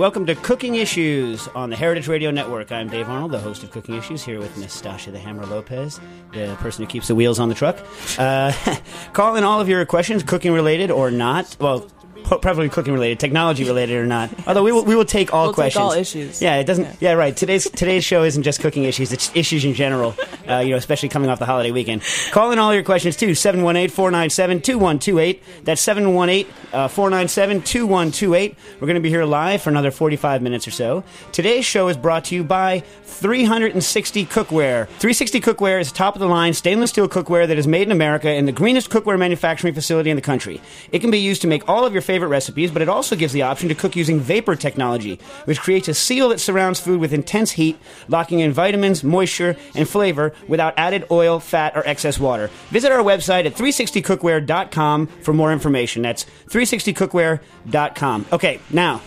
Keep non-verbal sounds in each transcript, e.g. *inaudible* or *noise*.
Welcome to Cooking Issues on the Heritage Radio Network. I'm Dave Arnold, the host of Cooking Issues, here with Miss the Hammer Lopez, the person who keeps the wheels on the truck. Uh, *laughs* call in all of your questions, cooking related or not. Well, probably cooking related, technology related or not. Although we will, we will take all We'll take questions. all issues. Yeah, it doesn't. Yeah. Yeah, right. Today's today's show isn't just cooking issues; it's issues in general. Uh, you know, especially coming off the holiday weekend. Call in all your questions too. 718-497-2128. That's 718-497-2128. We're going to be here live for another 45 minutes or so. Today's show is brought to you by 360 Cookware. 360 Cookware is top of the line stainless steel cookware that is made in America in the greenest cookware manufacturing facility in the country. It can be used to make all of your favorite recipes, but it also gives the option to cook using vapor technology, which creates a seal that surrounds food with intense heat, locking in vitamins, moisture, and flavor without added oil, fat, or excess water. Visit our website at 360cookware.com for more information. That's 360cookware.com. Okay, now.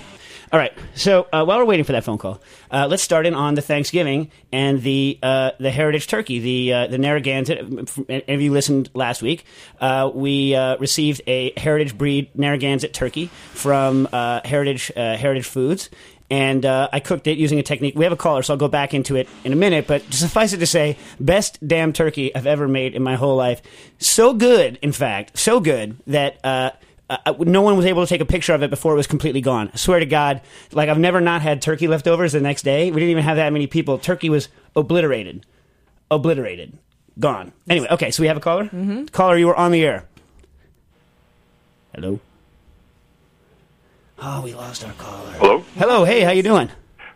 All right. So uh, while we're waiting for that phone call, uh, let's start in on the Thanksgiving and the uh, the heritage turkey, the uh, the Narragansett. If you listened last week, uh, we uh, received a heritage breed Narragansett turkey from Heritage Heritage Foods. And uh, I cooked it using a technique. We have a caller, so I'll go back into it in a minute. But suffice it to say, best damn turkey I've ever made in my whole life. So good, in fact, so good that uh, uh, no one was able to take a picture of it before it was completely gone. I swear to God, like I've never not had turkey leftovers the next day. We didn't even have that many people. Turkey was obliterated, obliterated, gone. Anyway, okay, so we have a caller. Mm-hmm. Caller, you were on the air. Hello. Oh, we lost our caller. Hello. Hello. Hey, how you doing?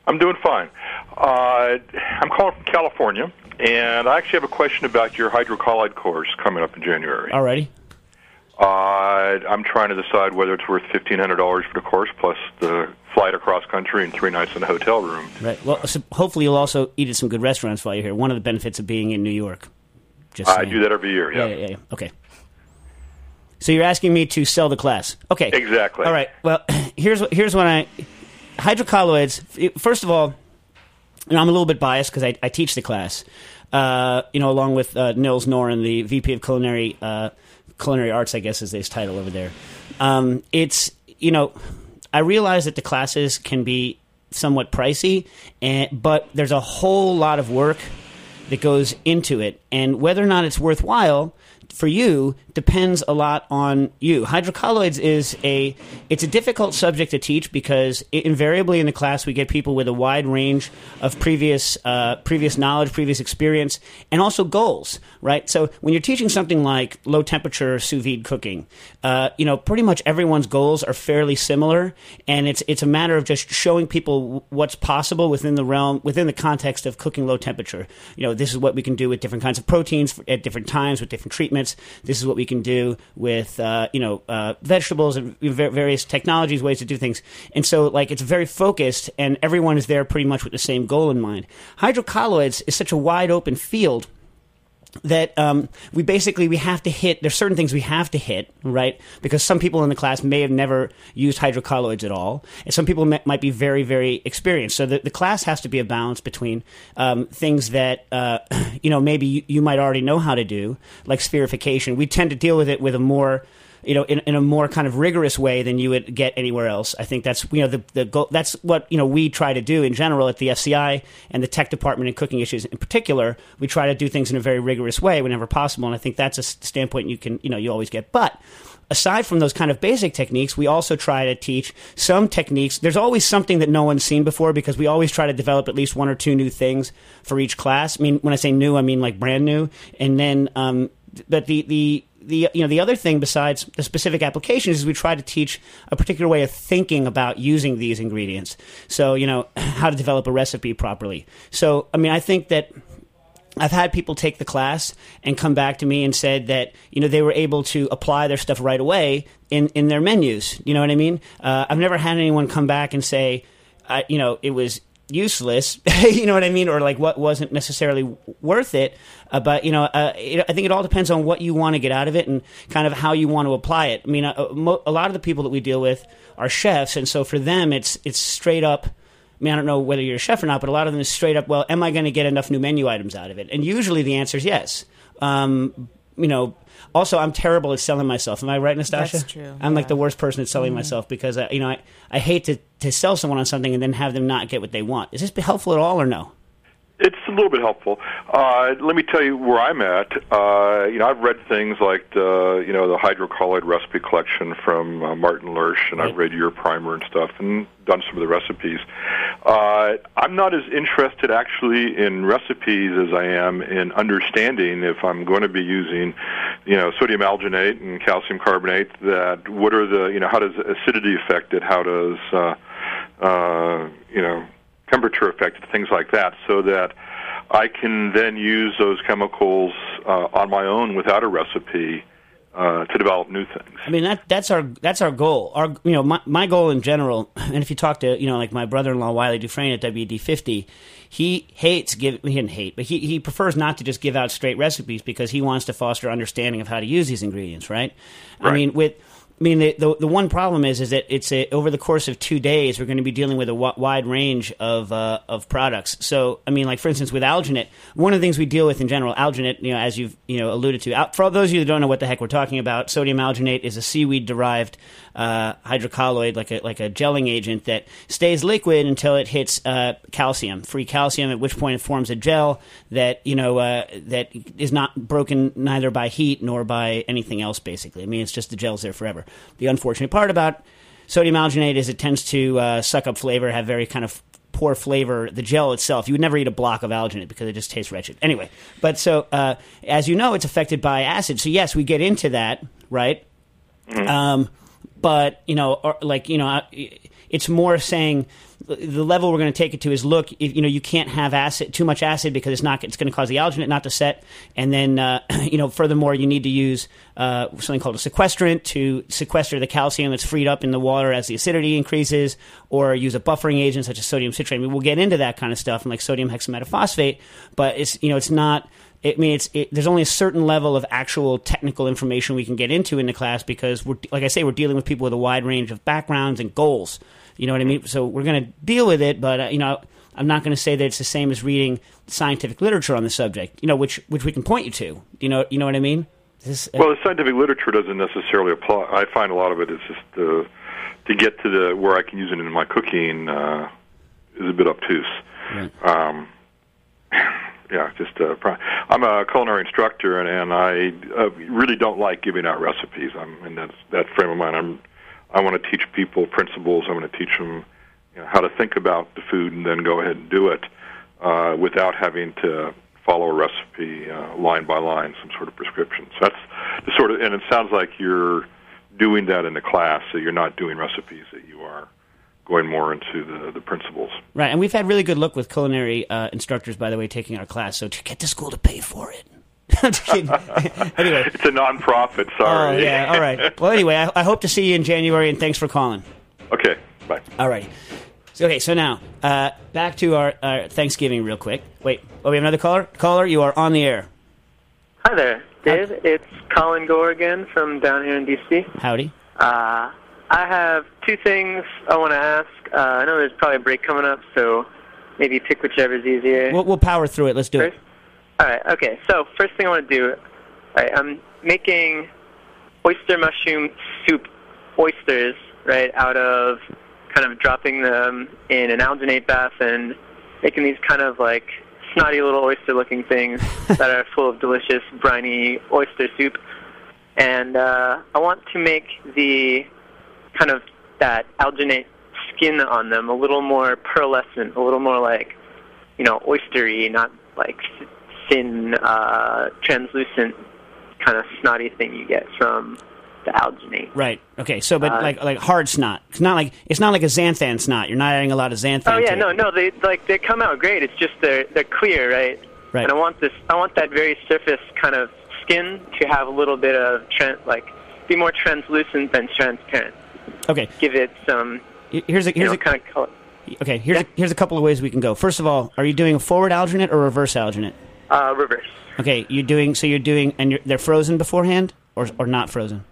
I'm doing fine. Uh, I'm calling from California, and I actually have a question about your hydrocolloid course coming up in January. Alrighty. Uh, I'm trying to decide whether it's worth $1,500 for the course plus the flight across country and three nights in a hotel room. Right. Well, so hopefully you'll also eat at some good restaurants while you're here. One of the benefits of being in New York. Just I saying. do that every year. Yeah, yeah, yeah. Okay. So you're asking me to sell the class? Okay. Exactly. All right. Well, *clears throat* here's what here's what I hydrocolloids. First of all, you know, I'm a little bit biased because I, I teach the class. Uh, you know, along with uh, Nils Noren, the VP of Culinary uh, Culinary Arts, I guess is his title over there. Um, it's you know, I realize that the classes can be somewhat pricey, and but there's a whole lot of work that goes into it, and whether or not it's worthwhile for you depends a lot on you. Hydrocolloids is a it's a difficult subject to teach because it, invariably in the class we get people with a wide range of previous uh, previous knowledge, previous experience, and also goals. Right. So when you're teaching something like low temperature sous vide cooking, uh, you know pretty much everyone's goals are fairly similar, and it's it's a matter of just showing people what's possible within the realm within the context of cooking low temperature. You know this is what we can do with different kinds of proteins at different times with different treatments. This is what we can do with uh, you know uh, vegetables and various technologies, ways to do things. And so like it's very focused, and everyone is there pretty much with the same goal in mind. Hydrocolloids is such a wide open field that um, we basically we have to hit there's certain things we have to hit right? Because some people in the class may have never used hydrocolloids at all and some people may, might be very very experienced. So the, the class has to be a balance between um, things that uh, *clears throat* you know maybe you, you might already know how to do like spherification we tend to deal with it with a more you know, in, in a more kind of rigorous way than you would get anywhere else. I think that's you know the the goal, that's what you know we try to do in general at the FCI and the tech department and cooking issues in particular. We try to do things in a very rigorous way whenever possible, and I think that's a standpoint you can you know you always get. But aside from those kind of basic techniques, we also try to teach some techniques. There's always something that no one's seen before because we always try to develop at least one or two new things for each class. I mean, when I say new, I mean like brand new, and then um, but the the the you know the other thing besides the specific applications is we try to teach a particular way of thinking about using these ingredients. So you know *clears throat* how to develop a recipe properly. So I mean I think that I've had people take the class and come back to me and said that you know they were able to apply their stuff right away in in their menus. You know what I mean? Uh, I've never had anyone come back and say, I, you know, it was useless. *laughs* you know what I mean? Or like what wasn't necessarily worth it. Uh, but you know, uh, it, I think it all depends on what you want to get out of it and kind of how you want to apply it. I mean, uh, mo- a lot of the people that we deal with are chefs, and so for them, it's it's straight up. I mean, I don't know whether you're a chef or not, but a lot of them is straight up. Well, am I going to get enough new menu items out of it? And usually the answer is yes. Um, you know. Also, I'm terrible at selling myself. Am I right, Nastasha? That's true, I'm like the worst person at selling mm-hmm. myself because I, you know I, I hate to, to sell someone on something and then have them not get what they want. Is this helpful at all or no? It's a little bit helpful. Uh, let me tell you where I'm at. Uh, you know, I've read things like the you know the hydrocolloid recipe collection from uh, Martin Lersch, and Right. I've read your primer and stuff, and done some of the recipes. Uh, I'm not as interested actually in recipes as I am in understanding if I'm going to be using, you know, sodium alginate and calcium carbonate. That what are the you know how does acidity affect it? How does uh, uh, you know temperature affected, things like that, so that I can then use those chemicals uh, on my own without a recipe uh, to develop new things. I mean that that's our that's our goal. Our you know my my goal in general, *laughs* and if you talk to you know like my brother-in-law Wylie Dufresne at WD50, he hates give he didn't hate, but he he prefers not to just give out straight recipes because he wants to foster understanding of how to use these ingredients. Right? I mean with. I mean, the, the the one problem is is that it's a, over the course of two days we're going to be dealing with a w- wide range of uh, of products. So, I mean, like for instance, with alginate, one of the things we deal with in general, alginate, you know, as you've you know alluded to, for those of you that don't know what the heck we're talking about, sodium alginate is a seaweed derived uh, hydrocolloid, like a like a gelling agent that stays liquid until it hits uh, calcium, free calcium, at which point it forms a gel that you know uh, that is not broken neither by heat nor by anything else. Basically, I mean, it's just the gel's there forever. The unfortunate part about sodium alginate is it tends to uh, suck up flavor, have very kind of poor flavor. The gel itself, you would never eat a block of alginate because it just tastes wretched. Anyway, but so uh, as you know, it's affected by acid. So yes, we get into that, right? Um, but you know, or, like you know, it's more saying the level we're going to take it to is look, if, you know, you can't have acid too much acid because it's not it's going to cause the alginate not to set, and then uh, *clears throat* you know, furthermore, you need to use uh, something called a sequestrant to sequester the calcium that's freed up in the water as the acidity increases, or use a buffering agent such as sodium citrate. I mean, we'll get into that kind of stuff, and like sodium hexametaphosphate, but it's you know, it's not. I mean, it's it, there's only a certain level of actual technical information we can get into in the class because we're like I say, we're dealing with people with a wide range of backgrounds and goals. You know what I mean? So we're going to deal with it, but uh, you know, I'm not going to say that it's the same as reading scientific literature on the subject. You know, which which we can point you to. You know, you know what I mean? This, uh, Well, the scientific literature doesn't necessarily apply. I find a lot of it is just uh, to get to the where I can use it in my cooking uh, is a bit obtuse. Right. Um, yeah, just uh, I'm a culinary instructor, and, and I uh, really don't like giving out recipes. I'm in that that frame of mind. I'm I want to teach people principles. I want to teach them you know, how to think about the food and then go ahead and do it uh, without having to follow a recipe uh, line by line, some sort of prescription. So that's the sort of, and it sounds like you're doing that in the class. So you're not doing recipes; that you are going more into the the principles. right, and we've had really good luck with culinary uh, instructors, by the way, taking our class. So to get the school to pay for it. *laughs* I'm just kidding. *laughs* anyway, It's a nonprofit. Sorry. oh Sorry. yeah, all right. *laughs* Well, anyway, I, I hope to see you in January, and thanks for calling. Okay. Bye. All right. So, okay, so now uh, back to our, our Thanksgiving, real quick. Wait, oh, we have another caller. Caller, you are on the air. Hi there, Dave. It's Colin Gore again from down here in D.C. Howdy. Uh, I have two things I want to ask. Uh, I know there's probably a break coming up, so maybe pick whichever's easier. We'll, we'll power through it. Let's do it. All right. Okay. So first thing I want to do, all right, I'm making oyster mushroom soup oysters, right, out of kind of dropping them in an alginate bath and making these kind of like snotty little oyster-looking things *laughs* that are full of delicious briny oyster soup. And uh, I want to make the kind of that alginate skin on them a little more pearlescent, a little more like, you know, oystery, not like thin, uh, translucent kind of snotty thing you get from the alginate. Right. Okay. So, but Uh, like like hard snot. It's not like it's not like a xanthan snot. You're not adding a lot of xanthan. Oh yeah, no, it. no, they like they come out great. It's just they're they're clear, right? Right. And I want this, I want that very surface kind of skin to have a little bit of tran- like be more translucent than transparent. Okay. Give it some, Here's a you here's know, a kind of color. okay. Here's a, here's a couple of ways we can go. First of all, are you doing a forward alginate or reverse alginate? Uh, reverse, Okay, you're doing so you're doing and you're, they're frozen beforehand or or not frozen.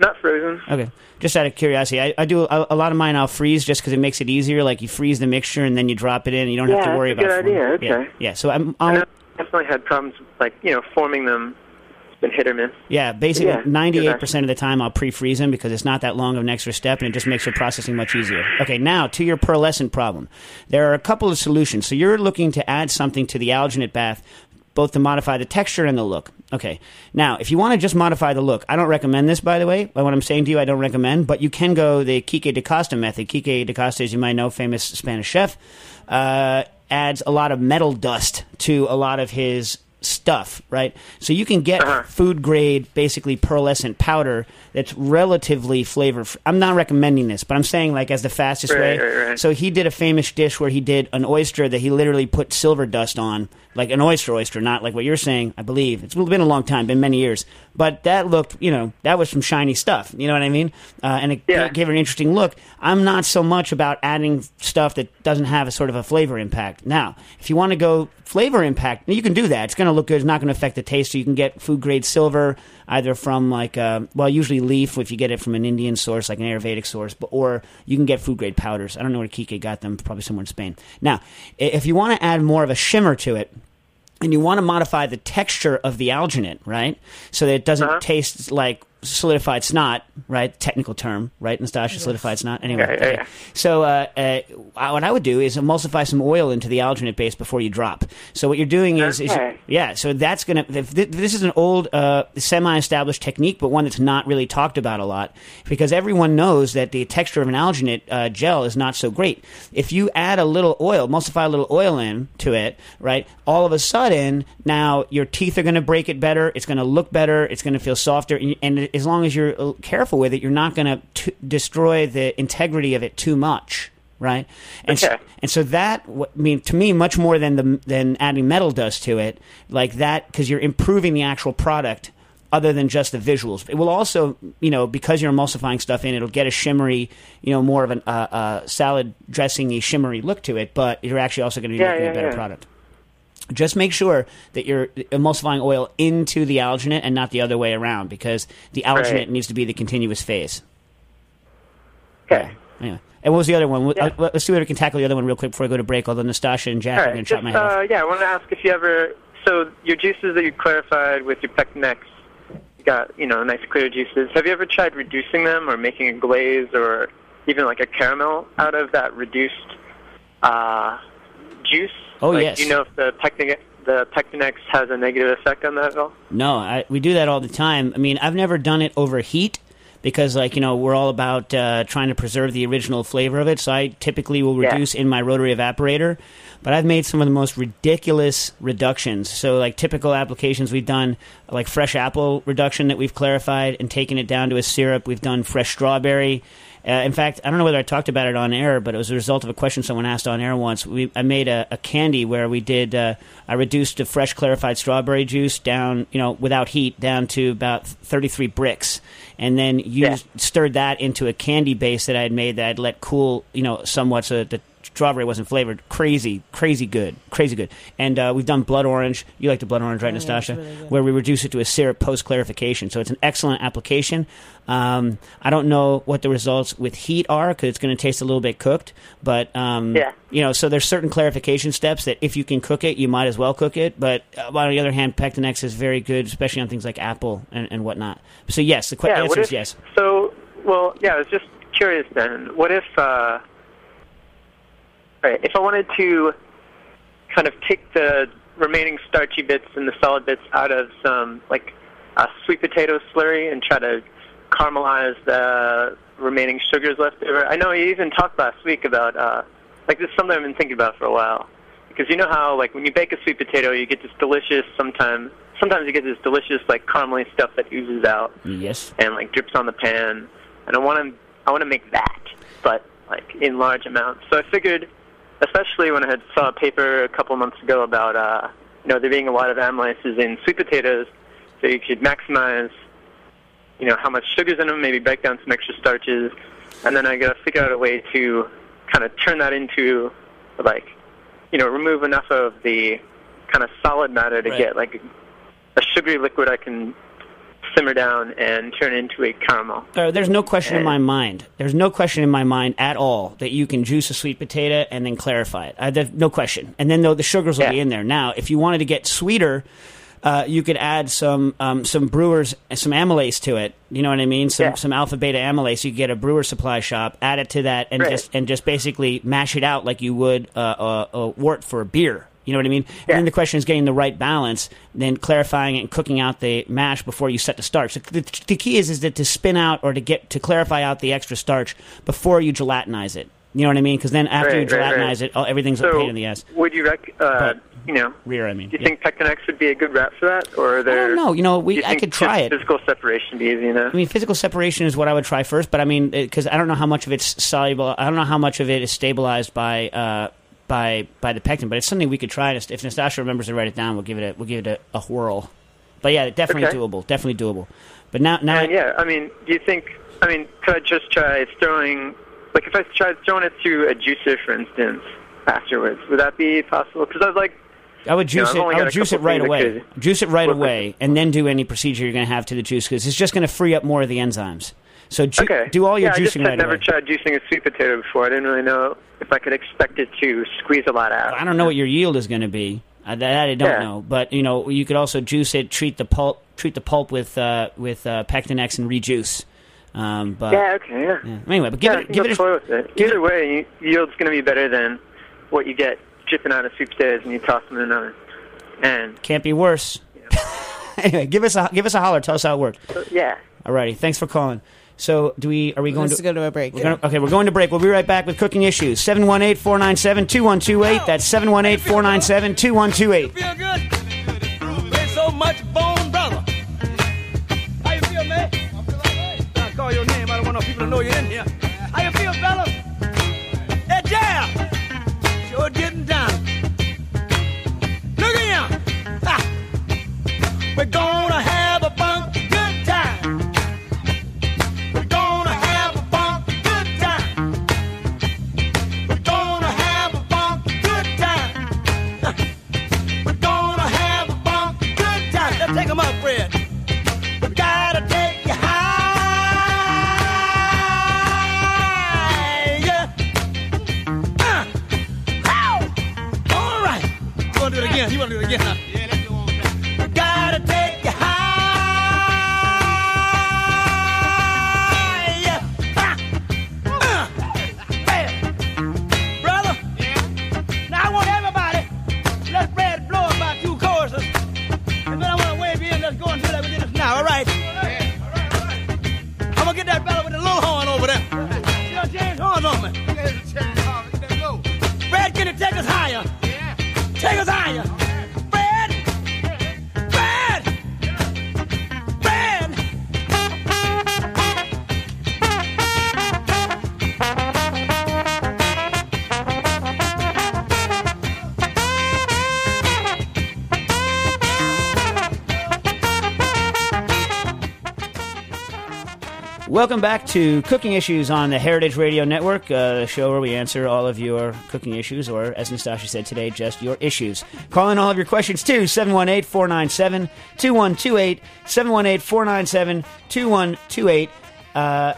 not frozen. Okay, just out of curiosity, I, I do a, a lot of mine. I'll freeze just because it makes it easier. Like you freeze the mixture and then you drop it in. And you don't have to worry that's a about. good forming- idea, Yeah, okay. yeah. So I'm. I I'll, know- definitely had problems like you know forming them been hit or miss. Yeah, basically Yeah, ninety-eight percent of the time I'll pre-freeze them because it's not that long of an extra step, and it just makes your processing much easier. Okay, now to your pearlescent problem. There are a couple of solutions. So you're looking to add something to the alginate bath, both to modify the texture and the look. Okay, now if you want to just modify the look, I don't recommend this, by the way. What I'm saying to you, I don't recommend, but you can go the Quique Dacosta method. Quique Dacosta, as you might know, famous Spanish chef, uh, adds a lot of metal dust to a lot of his stuff, right? So you can get Uh-huh. food grade, basically pearlescent powder that's relatively flavor. I'm not recommending this, but I'm saying like as the fastest Right, way. right, right. So he did a famous dish where he did an oyster that he literally put silver dust on, like an oyster oyster, not like what you're saying. I believe it's been a long time, been many years, but that looked, you know, that was some shiny stuff. You know what I mean? Uh, and it Yeah. gave it an interesting look. I'm not so much about adding stuff that doesn't have a sort of a flavor impact. Now, if you want to go flavor impact, you can do that. It's going to look good. It's not going to affect the taste. So you can get food grade silver either from like, uh, well, usually leaf if you get it from an Indian source, like an Ayurvedic source, but, or you can get food grade powders. I don't know where Quique got them, probably somewhere in Spain. Now, if you want to add more of a shimmer to it, and you want to modify the texture of the alginate, right? So that it doesn't Uh-huh. taste like solidified snot, right? Technical term, right? Nastasha, solidified snot. Anyway, Yeah, yeah, okay. yeah. so uh, uh, what I would do is emulsify some oil into the alginate base before you drop. So what you're doing is, is yeah. So that's gonna. This is an old, uh, semi-established technique, but one that's not really talked about a lot because everyone knows that the texture of an alginate uh, gel is not so great. If you add a little oil, emulsify a little oil in to it, right? All of a sudden, now your teeth are going to break it better. It's going to look better. It's going to feel softer, and, and as long as you're uh, careful with it, you're not going to destroy the integrity of it too much right? And so, Okay. and so that I mean to me much more than the than adding metal does to it, like that because you're improving the actual product other than just the visuals. It will also, you know, because you're emulsifying stuff in, it'll get a shimmery, you know, more of a uh, uh, salad dressing-y shimmery look to it, but you're actually also going to be Yeah, making yeah, a better yeah. product. Just make sure that you're emulsifying oil into the alginate and not the other way around because the alginate Right. needs to be the continuous phase. Okay. Anyway. And what was the other one? Yeah. Let's see whether we can tackle the other one real quick before I go to break. Although Nastasha and Jack All are right. going to chop my head uh, yeah, I wanted to ask if you ever. So your juices that you clarified with your Pectinex, you got you know nice clear juices. Have you ever tried reducing them or making a glaze or even like a caramel out of that reduced uh, juice? Oh, like, yes. Do you know if the Pectinex the Pectinex has a negative effect on that at all? No, I, we do that all the time. I mean, I've never done it over heat because, like, you know, we're all about uh, trying to preserve the original flavor of it. So I typically will Yeah. reduce in my rotary evaporator. But I've made some of the most ridiculous reductions. So, like, typical applications we've done, like fresh apple reduction that we've clarified and taken it down to a syrup. We've done fresh strawberry. Uh, in fact, I don't know whether I talked about it on air, but it was a result of a question someone asked on air once. We, I made a, a candy where we did. Uh, I reduced a fresh clarified strawberry juice down, you know, without heat, down to about 33 Brix, and then used stirred that into a candy base that I had made that I'd let cool, you know, somewhat so that the strawberry wasn't flavored. Crazy, crazy good, crazy good. And uh, we've done blood orange. You like the blood orange, right, Oh, yeah, Nastasha? really. Where we reduce it to a syrup post clarification. So it's an excellent application. Um, I don't know what the results with heat are because it's going to taste a little bit cooked. But um, Yeah. you know, so there's certain clarification steps that if you can cook it, you might as well cook it. But uh, on the other hand, Pectinex is very good, especially on things like apple and, and whatnot. So yes, the que- Yeah, answer what is if, yes. So, well, yeah, I was just curious then. What if, uh, right, if I wanted to kind of take the remaining starchy bits and the solid bits out of some, like, uh, sweet potato slurry and try to caramelize the remaining sugars left over? I know you even talked last week about, uh, like, this is something I've been thinking about for a while. Because you know how, like, when you bake a sweet potato, you get this delicious, sometimes, sometimes you get this delicious, like, caramely stuff that oozes out Yes. and like drips on the pan. And I want to I want to make that, but like in large amounts. So I figured, especially when I had saw a paper a couple months ago about uh, you know there being a lot of amylases in sweet potatoes, so you could maximize you know how much sugars in them, maybe break down some extra starches, and then I got to figure out a way to kind of turn that into like you know remove enough of the kind of solid matter to Right. get like a sugary liquid I can simmer down and turn into a caramel. Uh, there's no question in my mind. There's no question in my mind at all that you can juice a sweet potato and then clarify it. I, no question. And then though the sugars will Yeah. be in there. Now, if you wanted to get sweeter, uh, you could add some um, some brewers some amylase to it. You know what I mean? Some Yeah. some alpha beta amylase. You get a brewer supply shop. Add it to that, and Right. just and just basically mash it out like you would uh, a, a wort for a beer. You know what I mean? And then the question is getting the right balance, then clarifying it and cooking out the mash before you set the starch. So the, the key is is that to spin out or to get to clarify out the extra starch before you gelatinize it. You know what I mean? Because then after you Right, right, gelatinize right. it, oh, everything's a So, pain in the ass. would you rec? Uh, But- you know, Rear, I mean. do you Yeah. think Pectinex would be a good route for that, or are there? I. You know, we you I could try it. Physical separation would be easy enough. I mean, physical separation is what I would try first, but I mean, because I don't know how much of it's soluble. I don't know how much of it is stabilized by uh, by by the pectin, but it's something we could try. If Nastasha remembers to write it down, we'll give it a, we'll give it a, a whirl. But yeah, definitely Okay. doable. Definitely doable. But now, now, And yeah, I mean, do you think? I mean, could I just try throwing, like, if I tried throwing it through a juicer, for instance, afterwards, would that be possible? Because I was like, I would juice I've it. I would juice it right away. Juice it right away, and then do any procedure you're going to have to the juice because it's just going to free up more of the enzymes. So ju- okay, do all your juicing. yeah, I just had right never away. tried juicing a sweet potato before. I didn't really know if I could expect it to squeeze a lot out. I don't know what your yield is going to be. Uh, that I don't Yeah. know, but you know you could also juice it, treat the pulp, treat the pulp with uh, with uh, Pectinex and rejuice. Um, but Yeah, okay, yeah. yeah. anyway, but give yeah, it give it a, with it. give it- Either way, yield's going to be better than what you get dripping out of sweet potatoes and you toss them in another. And can't be worse. *laughs* anyway, give us a give us a holler. Tell us how it worked. uh, yeah, Alrighty, thanks for calling. So do we? Are we going Let's to? go to a break. We're gonna, okay, we're going to break. We'll be right back with cooking issues. 718-497-2128. That's 718-497-2128. feel good? There's so much bone, brother. How you feel, man? I feel alright. I call your name. I don't want no people to know you're in here. Welcome back to Cooking Issues on the Heritage Radio Network, uh, the show where we answer all of your cooking issues, or as Nastasha said today, just your issues. Call in all of your questions too, 718 497 2128, 718 497 2128, uh,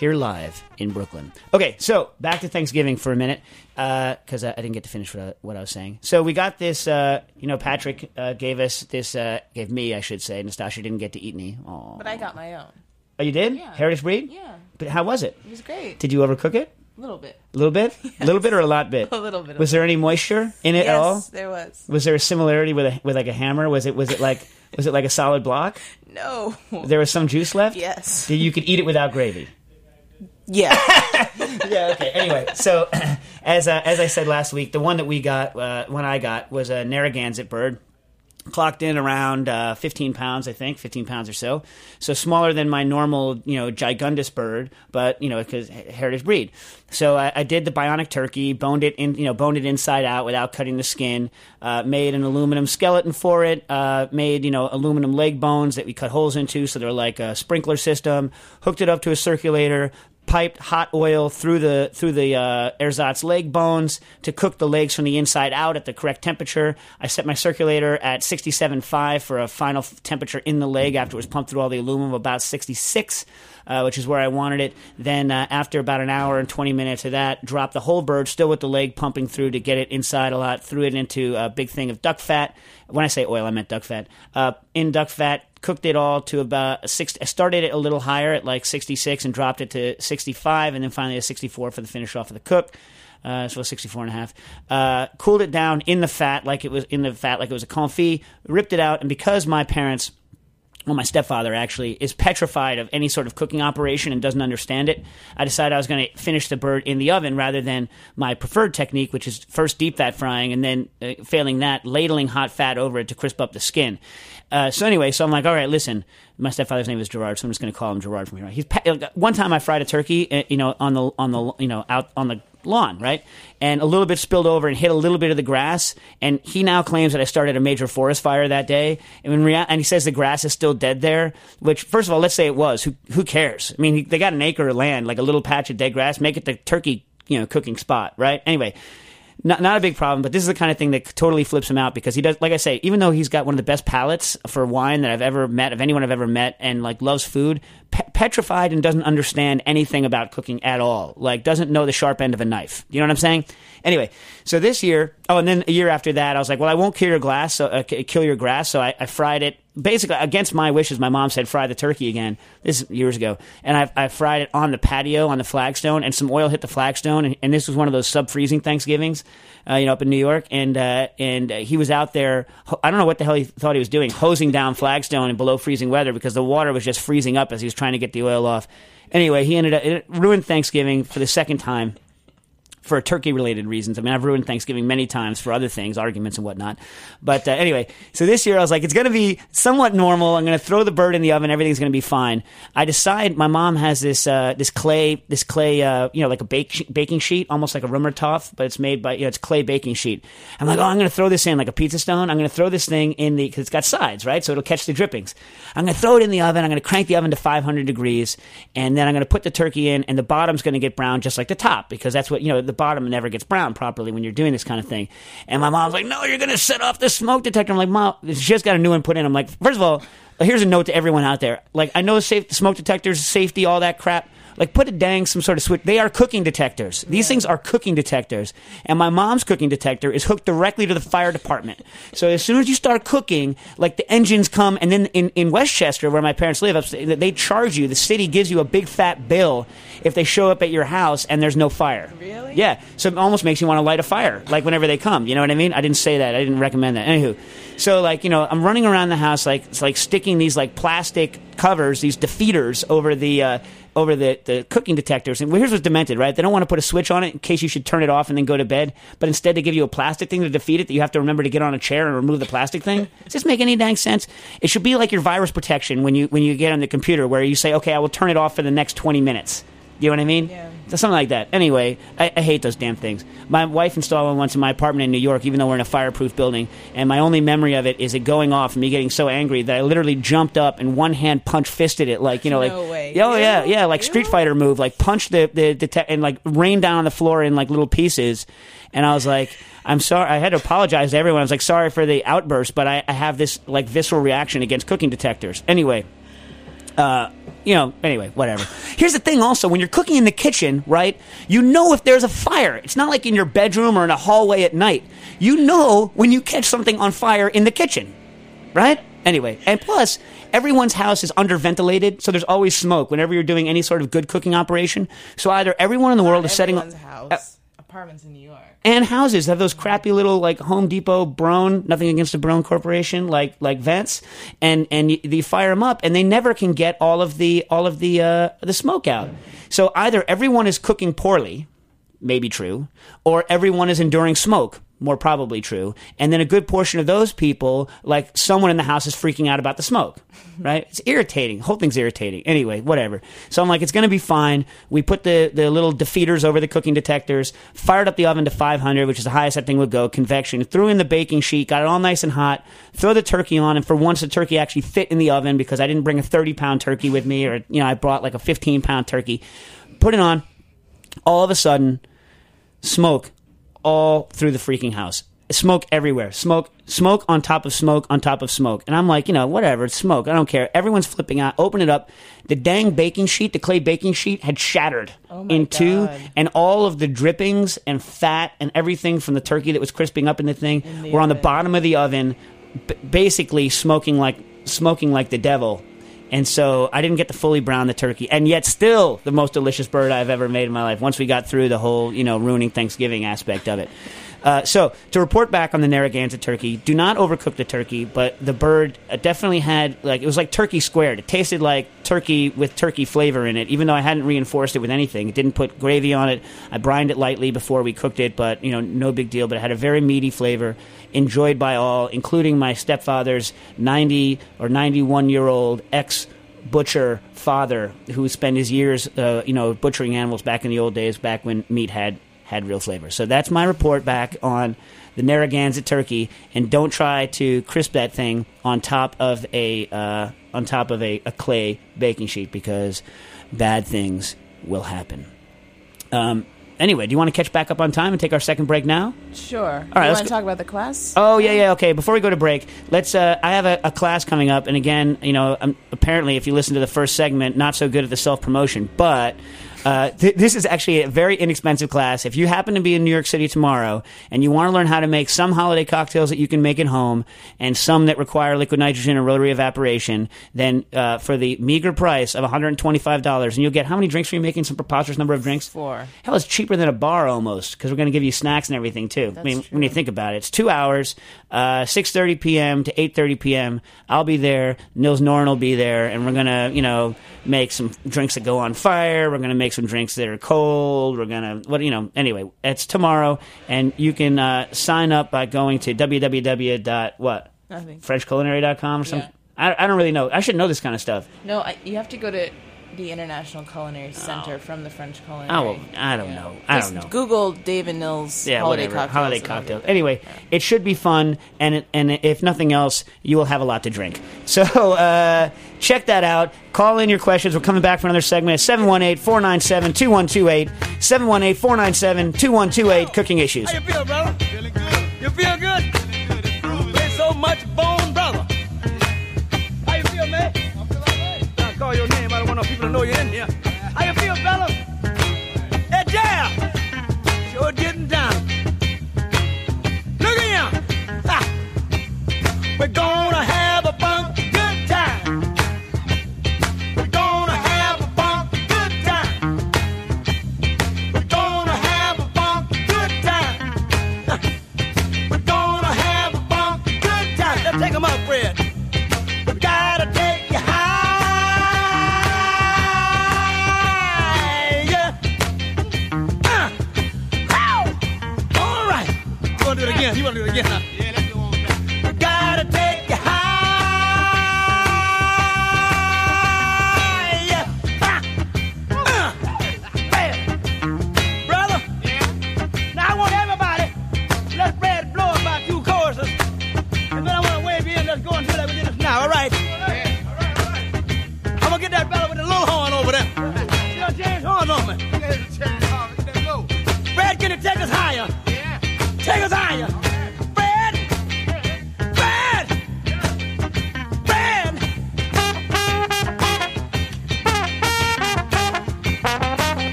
here live in Brooklyn. Okay, so back to Thanksgiving for a minute, because I, I didn't get to finish what I, what I was saying. So we got this, uh, you know, Patrick uh, gave us this, uh, gave me, I should say. Nastasha didn't get to eat any. Aw. But I got my own. Oh, you did? Yeah. Heritage breed? Yeah, But how was it? it was great. Did you overcook it? A little bit. A little bit? *laughs* A little bit or a lot bit? *laughs* A little bit. Was there any moisture in it yes, at all? Yes, there was. Was there a similarity with a with like a hammer? Was it was it like *laughs* was it like a solid block? No. There was some juice left? yes. Did you could eat it without gravy? Yeah. yeah. Okay. Anyway, so *clears throat* as uh, as I said last week, the one that we got, uh, one I got, was a Narragansett bird. Clocked in around uh, 15 pounds, I think, 15 pounds or so. So smaller than my normal, you know, gigundus bird, but you know, because heritage breed. So I, I did the bionic turkey, boned it in, you know, boned it inside out without cutting the skin. Uh, made an aluminum skeleton for it. Uh, made you know aluminum leg bones that we cut holes into, so they're like a sprinkler system. Hooked it up to a circulator piped hot oil through the through the uh, ersatz leg bones to cook the legs from the inside out at the correct temperature. I set my circulator at 67.5 for a final temperature in the leg after it was pumped through all the aluminum about 66. Uh, which is where I wanted it. Then, uh, after about an hour and 20 minutes of that, dropped the whole bird, still with the leg pumping through to get it inside a lot. Threw it into a big thing of duck fat. When I say oil, I meant duck fat. Uh, in duck fat, cooked it all to about six. I started it a little higher at like 66 and dropped it to 65, and then finally a 64 for the finish off of the cook. Uh, so 64 and a half. Uh, cooled it down in the fat like it was in the fat like it was a confit. Ripped it out, and because my parents well, my stepfather actually is petrified of any sort of cooking operation and doesn't understand it. I decided I was going to finish the bird in the oven rather than my preferred technique, which is first deep fat frying and then, uh, failing that, ladling hot fat over it to crisp up the skin. Uh, so anyway, so I'm like, all right, listen. My stepfather's name is Gerard, so I'm just going to call him Gerard from here. on. He's pe- one time I fried a turkey, uh, you know, on the on the you know out on the lawn, right? And a little bit spilled over and hit a little bit of the grass. And he now claims that I started a major forest fire that day. And, rea- and he says the grass is still dead there, which, first of all, let's say it was. Who, who cares? I mean, they got an acre of land, like a little patch of dead grass. Make it the turkey, you know, cooking spot, right? Anyway. Not, not a big problem, but this is the kind of thing that totally flips him out because he does, like I say, even though he's got one of the best palates for wine that I've ever met, of anyone I've ever met, and like loves food, pe- petrified and doesn't understand anything about cooking at all. Like doesn't know the sharp end of a knife. You know what I'm saying? Anyway, so this year, oh, and then a year after that, I was like, well, I won't kill your glass, so uh, kill your grass. So I, I fried it basically against my wishes. My mom said fry the turkey again. This is years ago, and I, I fried it on the patio on the flagstone, and some oil hit the flagstone, and, and this was one of those sub freezing Thanksgivings, uh, you know, up in New York, and uh, and he was out there. I don't know what the hell he thought he was doing, hosing down flagstone in below freezing weather because the water was just freezing up as he was trying to get the oil off. Anyway, he ended up it ruined Thanksgiving for the second time for turkey related reasons. I mean, I've ruined Thanksgiving many times for other things, arguments and whatnot. But uh, anyway, so this year I was like, it's going to be somewhat normal. I'm going to throw the bird in the oven. Everything's going to be fine. I decide my mom has this uh, this clay this clay uh, you know like a bake baking sheet, almost like a Römertopf, but it's made by you know it's clay baking sheet. I'm like, oh, I'm going to throw this in like a pizza stone. I'm going to throw this thing in the because it's got sides, right? So it'll catch the drippings. I'm going to throw it in the oven. I'm going to crank the oven to 500 degrees, and then I'm going to put the turkey in, and the bottom's going to get brown just like the top because that's what you know. The bottom never gets brown properly when you're doing this kind of thing. And my mom's like, "No, you're going to set off the smoke detector." I'm like, "Mom, she just got a new one put in." I'm like, first of all, here's a note to everyone out there. Like, I know safe smoke detectors, safety, all that crap. Like, put a dang some sort of switch. They are cooking detectors. These things are cooking detectors. And my mom's cooking detector is hooked directly to the fire department. So as soon as you start cooking, like the engines come, and then in, in Westchester, where my parents live, they charge you. The city gives you a big fat bill if they show up at your house and there's no fire. Really? Yeah. So it almost makes you want to light a fire, like whenever they come. You know what I mean? I didn't say that. I didn't recommend that. Anywho, so like you know, I'm running around the house like it's like sticking these like plastic covers, these defeaters over the. Uh, over the, the cooking detectors. And here's what's demented, right? They don't want to put a switch on it in case you should turn it off and then go to bed. But instead, they give you a plastic thing to defeat it that you have to remember to get on a chair and remove the plastic thing. Does this make any dang sense? It should be like your virus protection when you when you get on the computer, where you say, "Okay, I will turn it off for the next 20 minutes." You know what I mean? Yeah. So something like that. Anyway, I, I hate those damn things. My wife installed one once in my apartment in New York, even though we're in a fireproof building. And my only memory of it is it going off and me getting so angry that I literally jumped up and one hand punch fisted it, like you know, No like way. oh yeah, yeah, like Street Fighter move, like punch the the, the te- and like rain down on the floor in like little pieces. And I was like, I'm sorry. I had to apologize to everyone. I was like, sorry for the outburst, but I, I have this like visceral reaction against cooking detectors. Anyway uh, you know, anyway, whatever. Here's the thing also, when you're cooking in the kitchen, right, you know if there's a fire. It's not like in your bedroom or in a hallway at night. You know when you catch something on fire in the kitchen, right? Anyway, and plus, everyone's house is underventilated, so there's always smoke whenever you're doing any sort of good cooking operation. So either everyone in the world is setting up. House. Apartments in New York. And houses that have those crappy little like Home Depot Broan, nothing against the Broan Corporation, like like vents, and and you, you fire them up, and they never can get all of the all of the uh, the smoke out. So either everyone is cooking poorly, maybe true, or everyone is enduring smoke, more probably true, and then a good portion of those people, like someone in the house, is freaking out about the smoke. *laughs* Right? It's irritating. The whole thing's irritating. Anyway, whatever. So I'm like, it's going to be fine. We put the, the little defeaters over the cooking detectors, fired up the oven to 500, which is the highest that thing would go, convection, threw in the baking sheet, got it all nice and hot, throw the turkey on, and for once the turkey actually fit in the oven because I didn't bring a 30 pound turkey with me, or, you know, I brought like a 15 pound turkey put it on. All of a sudden, smoke all through the freaking house. Smoke everywhere. Smoke, smoke on top of smoke on top of smoke. And I'm like, you know, whatever, it's smoke. I don't care. Everyone's flipping out. Open it up. The dang baking sheet, the clay baking sheet, had shattered Oh in two, God. and all of the drippings and fat and everything from the turkey that was crisping up in the thing In the were on the oven. bottom of the oven, b- basically smoking like smoking like the devil. And so I didn't get to fully brown the turkey, and yet still the most delicious bird I've ever made in my life. Once we got through the whole, you know, ruining Thanksgiving aspect of it. Uh, so to report back on the Narragansett turkey, do not overcook the turkey, but the bird uh, definitely had like it was like turkey squared. It tasted like turkey with turkey flavor in it, even though I hadn't reinforced it with anything. It didn't put gravy on it. I brined it lightly before we cooked it, but you know, no big deal. But it had a very meaty flavor, enjoyed by all, including my stepfather's ninety or ninety-one year old ex butcher father who spent his years, uh, you know, butchering animals back in the old days, back when meat had had real flavor. So that's my report back on the Narragansett turkey, and don't try to crisp that thing on top of a uh, on top of a, a clay baking sheet because bad things will happen. Um, anyway, do you want to catch back up on time and take our second break now? Sure. All right. you let's want go- to talk about the class? Oh yeah, yeah. Okay. Before we go to break, let's. Uh, I have a, a class coming up, and again, you know, um, apparently, if you listen to the first segment, not so good at the self promotion, but. Uh, th- this is actually a very inexpensive class. If you happen to be in New York City tomorrow and you want to learn how to make some holiday cocktails that you can make at home and some that require liquid nitrogen or rotary evaporation, then uh, for the meager price of $125, and you'll get how many drinks are you making? Some preposterous number of drinks? Four. Hell, it's cheaper than a bar almost because we're going to give you snacks and everything too. I mean, when you think about it, it's two hours, uh, six thirty p.m. to eight thirty p.m. I'll be there. Nils Noren will be there, and we're gonna, you know, make some drinks that go on fire. We're gonna make some drinks that are cold. We're gonna, what you know. Anyway, it's tomorrow, and you can uh, sign up by going to www. dot what Nothing. FrenchCulinary.com or something. Yeah. I, I don't really know. I should know this kind of stuff. No, I, you have to go to the International Culinary Center from the French Culinary. Oh, well, I don't know. I Just don't know. Google David Nils yeah, holiday whatever. cocktails. Holiday and I'll cocktails. Anyway, there. it should be fun, and it, and if nothing else, you will have a lot to drink. *laughs* So uh, check that out. Call in your questions. We're coming back for another segment at 718-497-2128. 718-497-2128. Cooking issues. How you feel, brother? Feeling good. You feel good? Name. I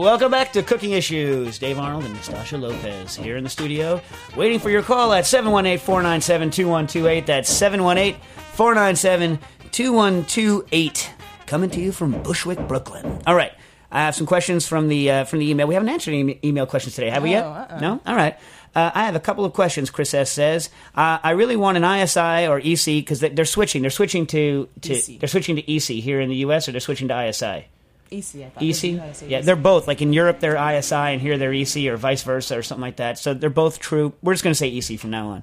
Welcome back to Cooking Issues. Dave Arnold and Nastasha Lopez here in the studio, waiting for your call at 718-497-2128. That's 718-497-2128. Coming to you from Bushwick, Brooklyn. All right. I have some questions from the uh, from the email. We haven't answered any email questions today, have we yet? No, uh-uh. No. All right. Uh, I have a couple of questions. Chris S says, uh, "I really want an ISI or EC because they're switching. They're switching to, to they're switching to EC here in the U.S. or they're switching to ISI." EC, I thought. EC? Yeah, they're both. Like in Europe, they're ISI, and here they're EC, or vice versa, or something like that. So they're both true. We're just going to say EC from now on.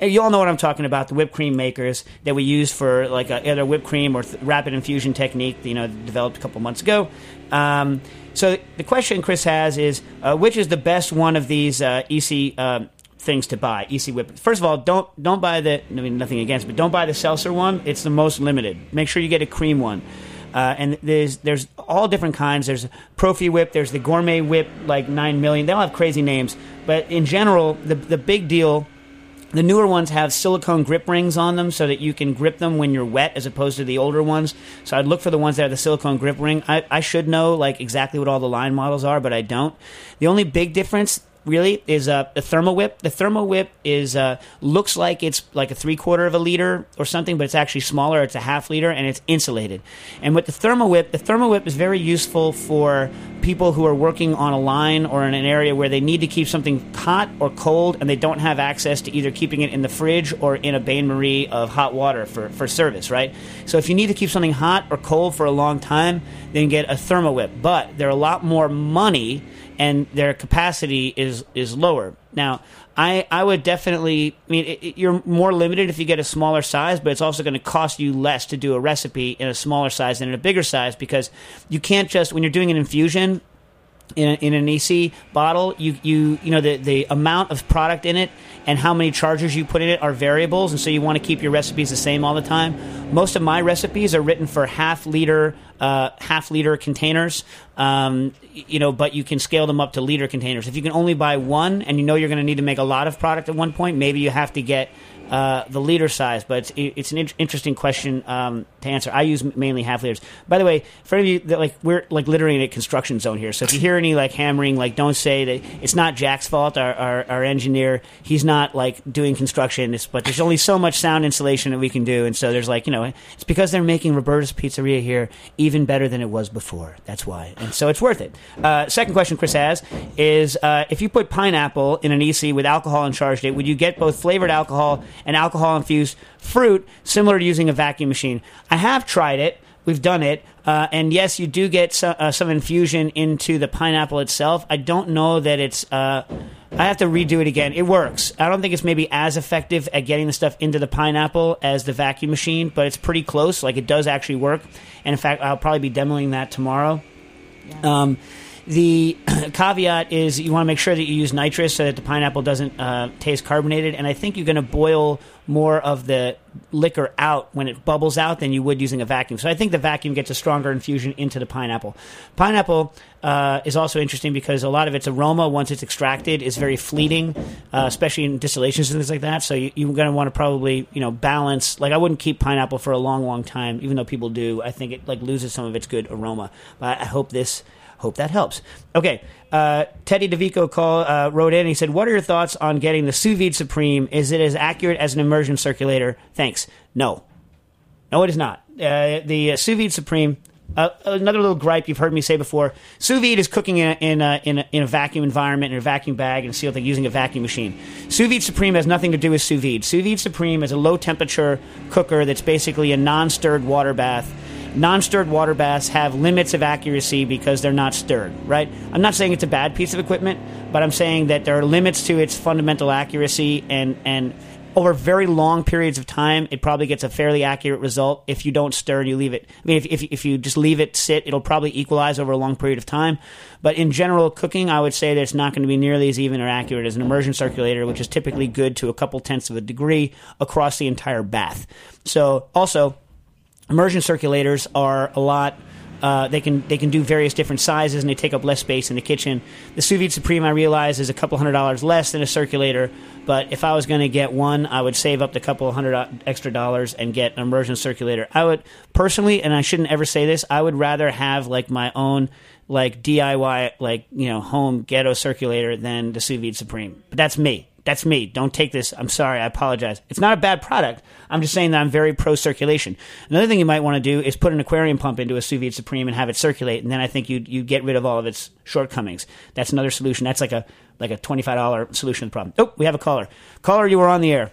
And you all know what I'm talking about the whipped cream makers that we use for like a, either whipped cream or th- rapid infusion technique, you know, developed a couple months ago. Um, so the question Chris has is uh, which is the best one of these uh, EC um things to buy. EC Whip. First of all, don't don't buy the. I mean, nothing against, but don't buy the seltzer one. It's the most limited. Make sure you get a cream one. Uh, and there's there's all different kinds. There's Profi Whip. There's the Gourmet Whip, like nine million. They all have crazy names, but in general, the the big deal. The newer ones have silicone grip rings on them so that you can grip them when you're wet as opposed to the older ones. So I'd look for the ones that have the silicone grip ring. I, I should know like exactly what all the line models are, but I don't. The only big difference really is uh, the thermo whip. The thermo whip is uh, looks like it's like a three quarter of a liter or something, but it's actually smaller. It's a half liter and it's insulated. And with the thermo whip, the thermo whip is very useful for people who are working on a line or in an area where they need to keep something hot or cold and they don't have access to either keeping it in the fridge or in a bain marie of hot water for, for service, right? So if you need to keep something hot or cold for a long time, then get a thermo whip. But they're a lot more money and their capacity is is lower. Now, I I would definitely. I mean, it, it, you're more limited if you get a smaller size, but it's also going to cost you less to do a recipe in a smaller size than in a bigger size because you can't just when you're doing an infusion in, a, in an iSi bottle, you you you know the the amount of product in it and how many chargers you put in it are variables, and so you want to keep your recipes the same all the time. Most of my recipes are written for half liter uh, half liter containers, um, you know, but you can scale them up to liter containers. If you can only buy one and you know you're going to need to make a lot of product at one point, maybe you have to get uh, the liter size, but it's, it's an in- interesting question um, to answer. I use mainly half liters. By the way, for any of you that like we're like literally in a construction zone here, so if you hear any like hammering, like don't say that it's not Jack's fault. Our, our, our engineer, he's not like doing construction, it's, but there's only so much sound insulation that we can do, and so there's like you know it's because they're making Roberta's Pizzeria here even better than it was before. That's why, and so it's worth it. Uh, second question Chris has is uh, if you put pineapple in an iSi with alcohol and charged it, would you get both flavored alcohol and alcohol infused fruit, similar to using a vacuum machine. Have tried it. We've done it. Uh, and yes, you do get some, uh, some infusion into the pineapple itself. I don't know that it's. Uh, I have to redo it again. It works. I don't think it's maybe as effective at getting the stuff into the pineapple as the vacuum machine, but it's pretty close. Like it does actually work. And in fact, I'll probably be demoing that tomorrow. Um, the *clears throat* caveat is you want to make sure that you use nitrous so that the pineapple doesn't uh, taste carbonated. And I think you're going to boil more of the liquor out when it bubbles out than you would using a vacuum. So I think the vacuum gets a stronger infusion into the pineapple. Pineapple uh, is also interesting because a lot of its aroma, once it's extracted, is very fleeting, uh, especially in distillations and things like that. So you, you're going to want to probably you know balance. Like I wouldn't keep pineapple for a long, long time, even though people do. I think it like loses some of its good aroma. But I hope this Hope that helps. Okay, uh, Teddy DeVico call, uh, wrote in. He said, "What are your thoughts on getting the sous vide supreme? Is it as accurate as an immersion circulator? Thanks. No, no, it is not. Uh, the uh, sous vide supreme." Uh, another little gripe you've heard me say before: sous vide is cooking in a, in a, in a, in a vacuum environment in a vacuum bag and sealed thing using a vacuum machine. Sous vide supreme has nothing to do with sous vide. Sous vide supreme is a low temperature cooker that's basically a non stirred water bath non stirred water baths have limits of accuracy because they're not stirred, right? I'm not saying it's a bad piece of equipment, but I'm saying that there are limits to its fundamental accuracy and, and over very long periods of time, it probably gets a fairly accurate result if you don't stir and you leave it. I mean, if, if, if, you just leave it sit, it'll probably equalize over a long period of time. But in general, cooking, I would say that it's not going to be nearly as even or accurate as an immersion circulator, which is typically good to a couple tenths of a degree across the entire bath. So, also, immersion circulators are a lot. Uh, they can they can do various different sizes and they take up less space in the kitchen. The sous vide supreme I realize is a couple hundred dollars less than a circulator, but if I was going to get one, I would save up the couple hundred extra dollars and get an immersion circulator. I would personally, and I shouldn't ever say this, I would rather have like my own like DIY like you know home ghetto circulator than the sous vide supreme. But that's me. That's me. Don't take this. I'm sorry. I apologize. It's not a bad product. I'm just saying that I'm very pro circulation. Another thing you might want to do is put an aquarium pump into a sous vide supreme and have it circulate, and then I think you you get rid of all of its shortcomings. That's another solution. That's like a like a twenty five dollar solution to the problem. Oh, we have a caller. Caller, you were on the air.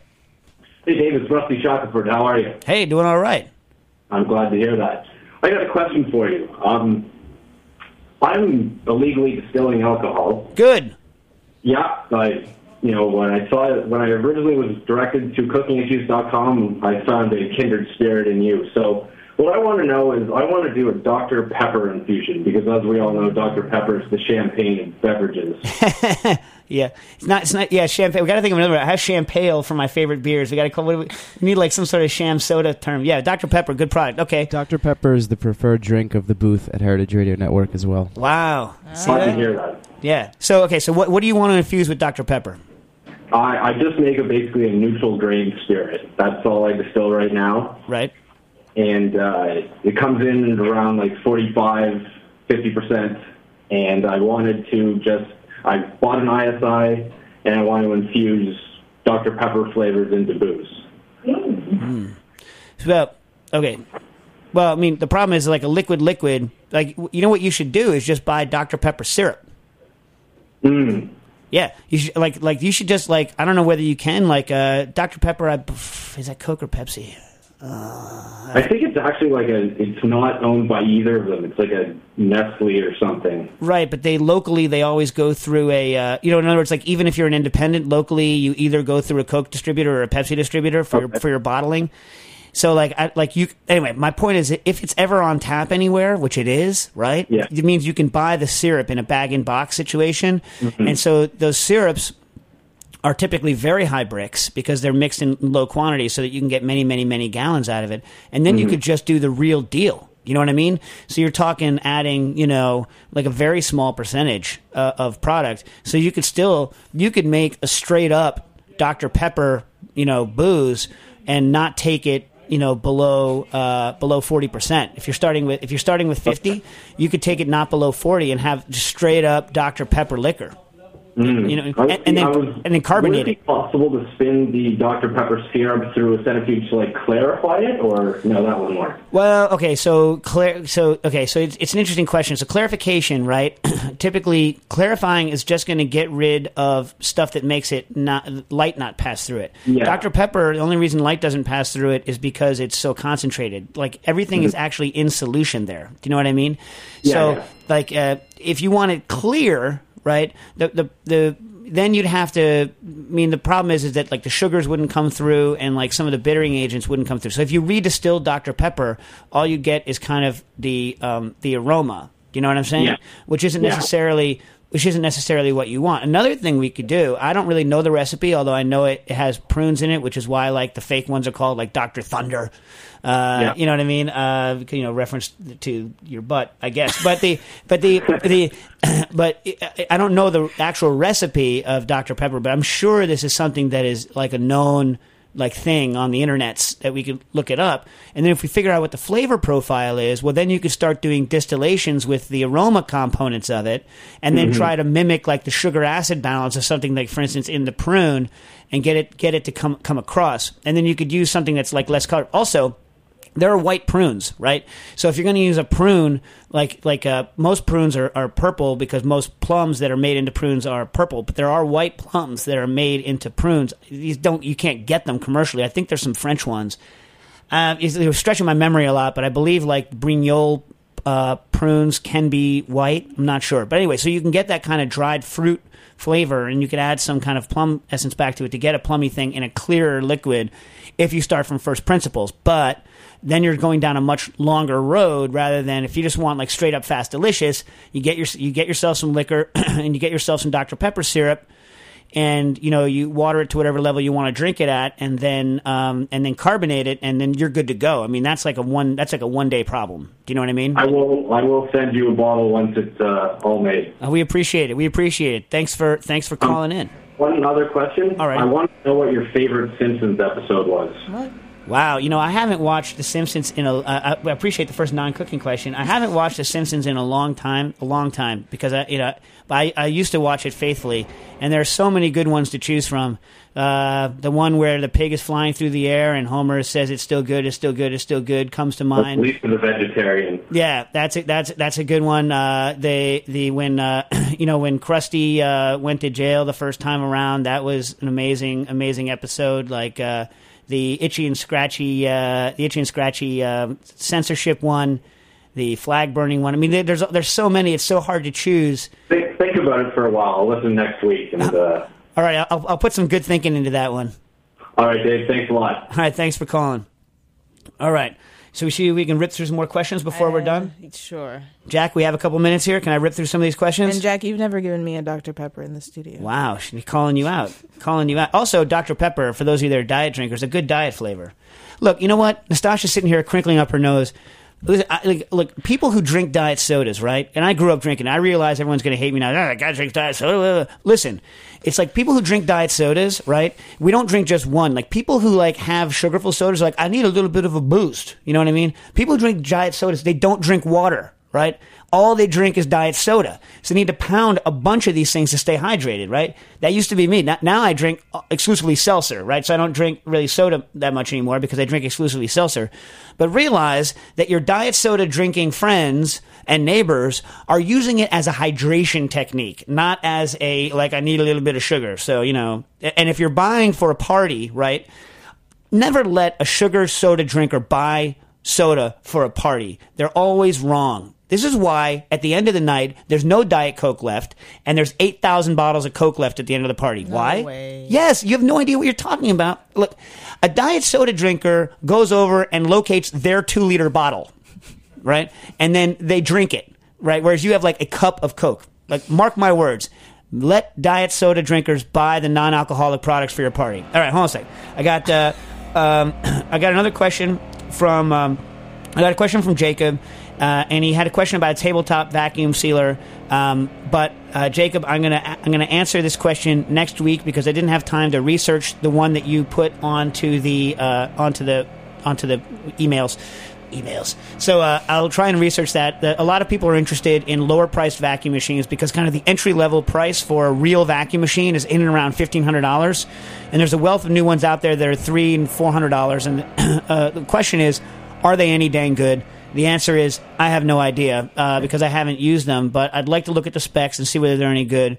Hey, Dave, it's Rusty Shackleford. How are you? Hey, doing all right. I'm glad to hear that. I got a question for you. Um, I'm illegally distilling alcohol. Good. Yeah, I you know, when I saw it, when I originally was directed to cookingissues.com, I found a kindred spirit in you. So What I want to know is I want to do a Dr. Pepper infusion because, as we all know, Dr. Pepper is the champagne of beverages. *laughs* Yeah, it's not. It's not. Yeah, champagne. We got to think of another. I have champagne for my favorite beers. We got to call. What do we, we need like some sort of sham soda term. Yeah, Dr Pepper, good product. Okay. Dr. Pepper is the preferred drink of the booth at Heritage Radio Network as well. Wow. See Glad to that? hear that. Yeah. So okay. So what what do you want to infuse with Dr Pepper? I, I just make a basically a neutral grain spirit. That's all I distill right now. Right. and uh, it comes in at around like 45, 50 percent. And I wanted to just, I bought an ISI, and I want to infuse Dr. Pepper flavors into booze. Well, okay. Well, I mean, the problem is like a liquid liquid. Like, you know what you should do is just buy Dr Pepper syrup. Mm. Yeah, you should like like you should just like I don't know whether you can like uh Dr Pepper. I, is that Coke or Pepsi? I think it's actually like a, it's not owned by either of them. It's like a Nestle or something. Right, but they locally they always go through a uh, you know in other words like even if you're an independent locally you either go through a Coke distributor or a Pepsi distributor for your, for your bottling. So like I, like you anyway my point is if it's ever on tap anywhere which it is right Yeah. it means you can buy the syrup in a bag in box situation and so those syrups are typically very high Brix because they're mixed in low quantities so that you can get many, many, many gallons out of it. And then you could just do the real deal. You know what I mean? So you're talking adding, you know, like a very small percentage uh, of product. So you could still, you could make a straight up Dr. Pepper, you know, booze and not take it you know below uh, below forty percent. If you're starting with if you're starting with fifty, you could take it not below forty and have just straight up Dr Pepper liquor. You know, was- and, and then was- and then carbonate it possible to spin the Dr. Pepper syrup through a centrifuge to like clarify it, or no, that wouldn't work. Well, okay, so clar- so okay, so it's, it's an interesting question. So clarification, right? *clears throat* Typically, clarifying is just going to get rid of stuff that makes it not light not pass through it. Yeah. Dr Pepper, the only reason light doesn't pass through it is because it's so concentrated. Like everything is actually in solution there. Do you know what I mean? Yeah, so, yeah. like, uh, if you want it clear, right? The the the then you'd have to. I mean, the problem is is that like the sugars wouldn't come through, and like some of the bittering agents wouldn't come through. So if you redistill Dr Pepper, all you get is kind of the um, the aroma. Do you know what I'm saying? Yeah. Which isn't Yeah. Which isn't necessarily what you want. Another thing we could do, I don't really know the recipe, although I know it, it has prunes in it, which is why like the fake ones are called like Dr. Thunder. Uh, Yeah. You know what I mean? Uh, you know, reference to your butt, I guess. But the, but the, the, *coughs* but I- I don't know the actual recipe of Dr. Pepper, but I'm sure this is something that is like a known like thing on the internet that we could look it up. And then if we figure out what the flavor profile is, well, then you could start doing distillations with the aroma components of it, and then mm-hmm. try to mimic like the sugar acid balance of something like, for instance, in the prune, and get it get it to come come across. And then you could use something that's like less color. Also, there are white prunes, right? So if you're going to use a prune, like like uh, most prunes are, are purple because most plums that are made into prunes are purple, but there are white plums that are made into prunes. These don't you can't get them commercially. I think there's some French ones. Uh, was stretching my memory a lot, but I believe like Brignol uh, prunes can be white. I'm not sure, but anyway, so you can get that kind of dried fruit flavor, and you could add some kind of plum essence back to it to get a plummy thing in a clearer liquid if you start from first principles. But then you're going down a much longer road rather than if you just want like straight up fast delicious. You get your you get yourself some liquor *clears throat* and you get yourself some Dr Pepper syrup and you know you water it to whatever level you want to drink it at, and then um, and then carbonate it, and then you're good to go. I mean, that's like a one that's like a one day problem. Do you know what I mean? I will. I will send you a bottle once it's uh, all made. Uh, we appreciate it. We appreciate it. Thanks for thanks for calling in. One other question. All right. I want to know what your favorite Simpsons episode was. Wow, you know I haven't watched The Simpsons in a. Uh, I appreciate the first non-cooking question. I haven't watched The Simpsons in a long time, a long time because I, you know, I, I used to watch it faithfully, and there are so many good ones to choose from. Uh, the one where the pig is flying through the air and Homer says it's still good, it's still good, it's still good comes to mind. Lisa the vegetarian. Yeah, that's a, that's that's a good one. Uh, they the when uh, *clears throat* you know when Krusty uh, went to jail the first time around, that was an amazing amazing episode. Like uh, the itchy and scratchy uh, the itchy and scratchy uh, censorship one, the flag burning one. I mean, there's there's so many. It's so hard to choose. Think, think about it for a while. I'll listen next week. And uh, All right, I'll, I'll put some good thinking into that one. all right, Dave. Thanks a lot. All right, thanks for calling. All right. So we see if we can rip through some more questions before we're Uh, done. Sure. Jack, we have a couple minutes here. Can I rip through some of these questions? And Jack, you've never given me a Dr. Pepper in the studio. Wow, she's calling you out. Calling you out. Also, Dr. Pepper, for those of you that are diet drinkers, a good diet flavor. Look, you know what? Nastassia's sitting here crinkling up her nose. Listen, I, like, look, people who drink diet sodas, right? And I grew up drinking. I realize everyone's going to hate me now. Ah, oh, that guy drinks diet soda. Listen, it's like people who drink diet sodas, right? We don't drink just one. Like people who like have sugarful sodas, are like I need a little bit of a boost. You know what I mean? People who drink diet sodas, they don't drink water, right? all they drink is diet soda. So they need to pound a bunch of these things to stay hydrated, right? That used to be me. Now, now I drink exclusively seltzer, right? So I don't drink really soda that much anymore because I drink exclusively seltzer. But realize that your diet soda drinking friends and neighbors are using it as a hydration technique, not as a, like, I need a little bit of sugar. So, you know, and if you're buying for a party, right? Never let a sugar soda drinker buy soda for a party. They're always wrong. This is why at the end of the night, there's no Diet Coke left, and there's 8,000 bottles of Coke left at the end of the party. why? way. Yes, you have no idea what you're talking about. Look, a diet soda drinker goes over and locates their two liter bottle, right? And then they drink it, right? Whereas you have like a cup of Coke. Like, mark my words. Let diet soda drinkers buy the non-alcoholic products for your party. All right, hold on a sec. I got, uh, um, *clears throat* I got another question from, um, I got a question from Jacob, uh, and he had a question about a tabletop vacuum sealer. Um, but uh, Jacob, I'm gonna I'm gonna answer this question next week because I didn't have time to research the one that you put onto the uh, onto the onto the emails emails. So uh, I'll try and research that. A lot of people are interested in lower priced vacuum machines because kind of the entry level price for a real vacuum machine is in and around fifteen hundred dollars, and there's a wealth of new ones out there that are three and four hundred dollars. And *clears throat* uh, the question is, are they any dang good? The answer is I have no idea uh, because I haven't used them, but I'd like to look at the specs and see whether they're any good.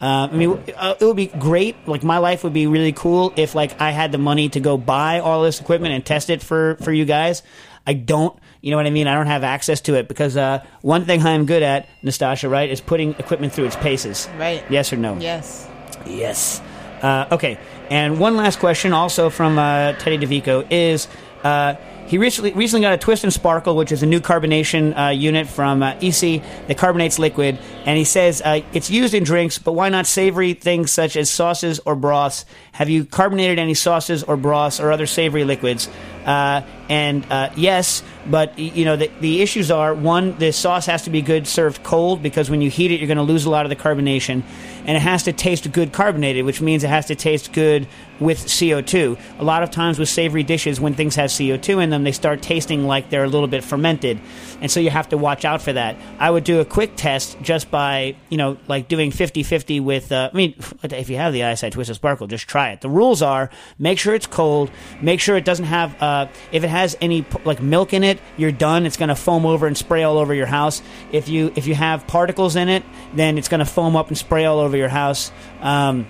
Uh, I mean, uh, it would be great. Like my life would be really cool if like I had the money to go buy all this equipment and test it for for you guys. I don't. You know what I mean? I don't have access to it because uh, one thing I'm good at, Nastassia, right, is putting equipment through its paces. Right. Yes or no? Yes. Yes. Uh, okay. And one last question, also from uh, Teddy DeVico, is uh, he recently recently got a Twist and Sparkle, which is a new carbonation uh, unit from uh, iSi that carbonates liquid, and he says uh, it's used in drinks, but why not savory things such as sauces or broths? Have you carbonated any sauces or broths or other savory liquids? Uh, and uh, yes, but you know the, the issues are one, the sauce has to be good served cold because when you heat it, you're going to lose a lot of the carbonation, and it has to taste good carbonated, which means it has to taste good with CO2. A lot of times with savory dishes, when things have CO2 in them, they start tasting like they're a little bit fermented, and so you have to watch out for that. I would do a quick test just by you know like doing 50-50 with. Uh, I mean, if you have the iSi twist of sparkle, just try it. The rules are make sure it's cold, make sure it doesn't have uh, if it has any like milk in it, you're done. It's going to foam over and spray all over your house. If you if you have particles in it, then it's going to foam up and spray all over your house. Um,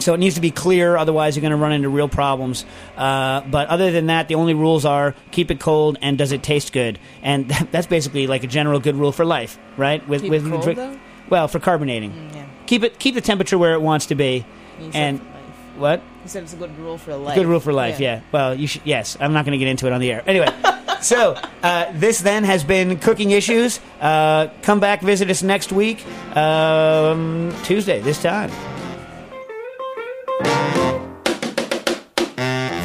so it needs to be clear, otherwise you're going to run into real problems. Uh, but other than that, the only rules are keep it cold and does it taste good, and *laughs* that's basically like a general good rule for life, right? With Keep with it cold, drink- well for carbonating, yeah. keep it keep the temperature where it wants to be, and. What He said it's a good rule for life. good rule for life. Yeah. Well, you should. Yes, I'm not going to get into it on the air. Anyway, *laughs* so uh, this then has been cooking issues. Uh, come back, visit us next week, um, Tuesday this time.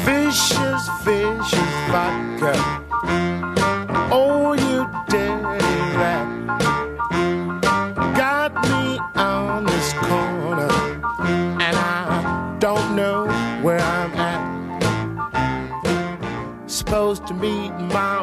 Vicious, vicious vodka. Supposed to meet my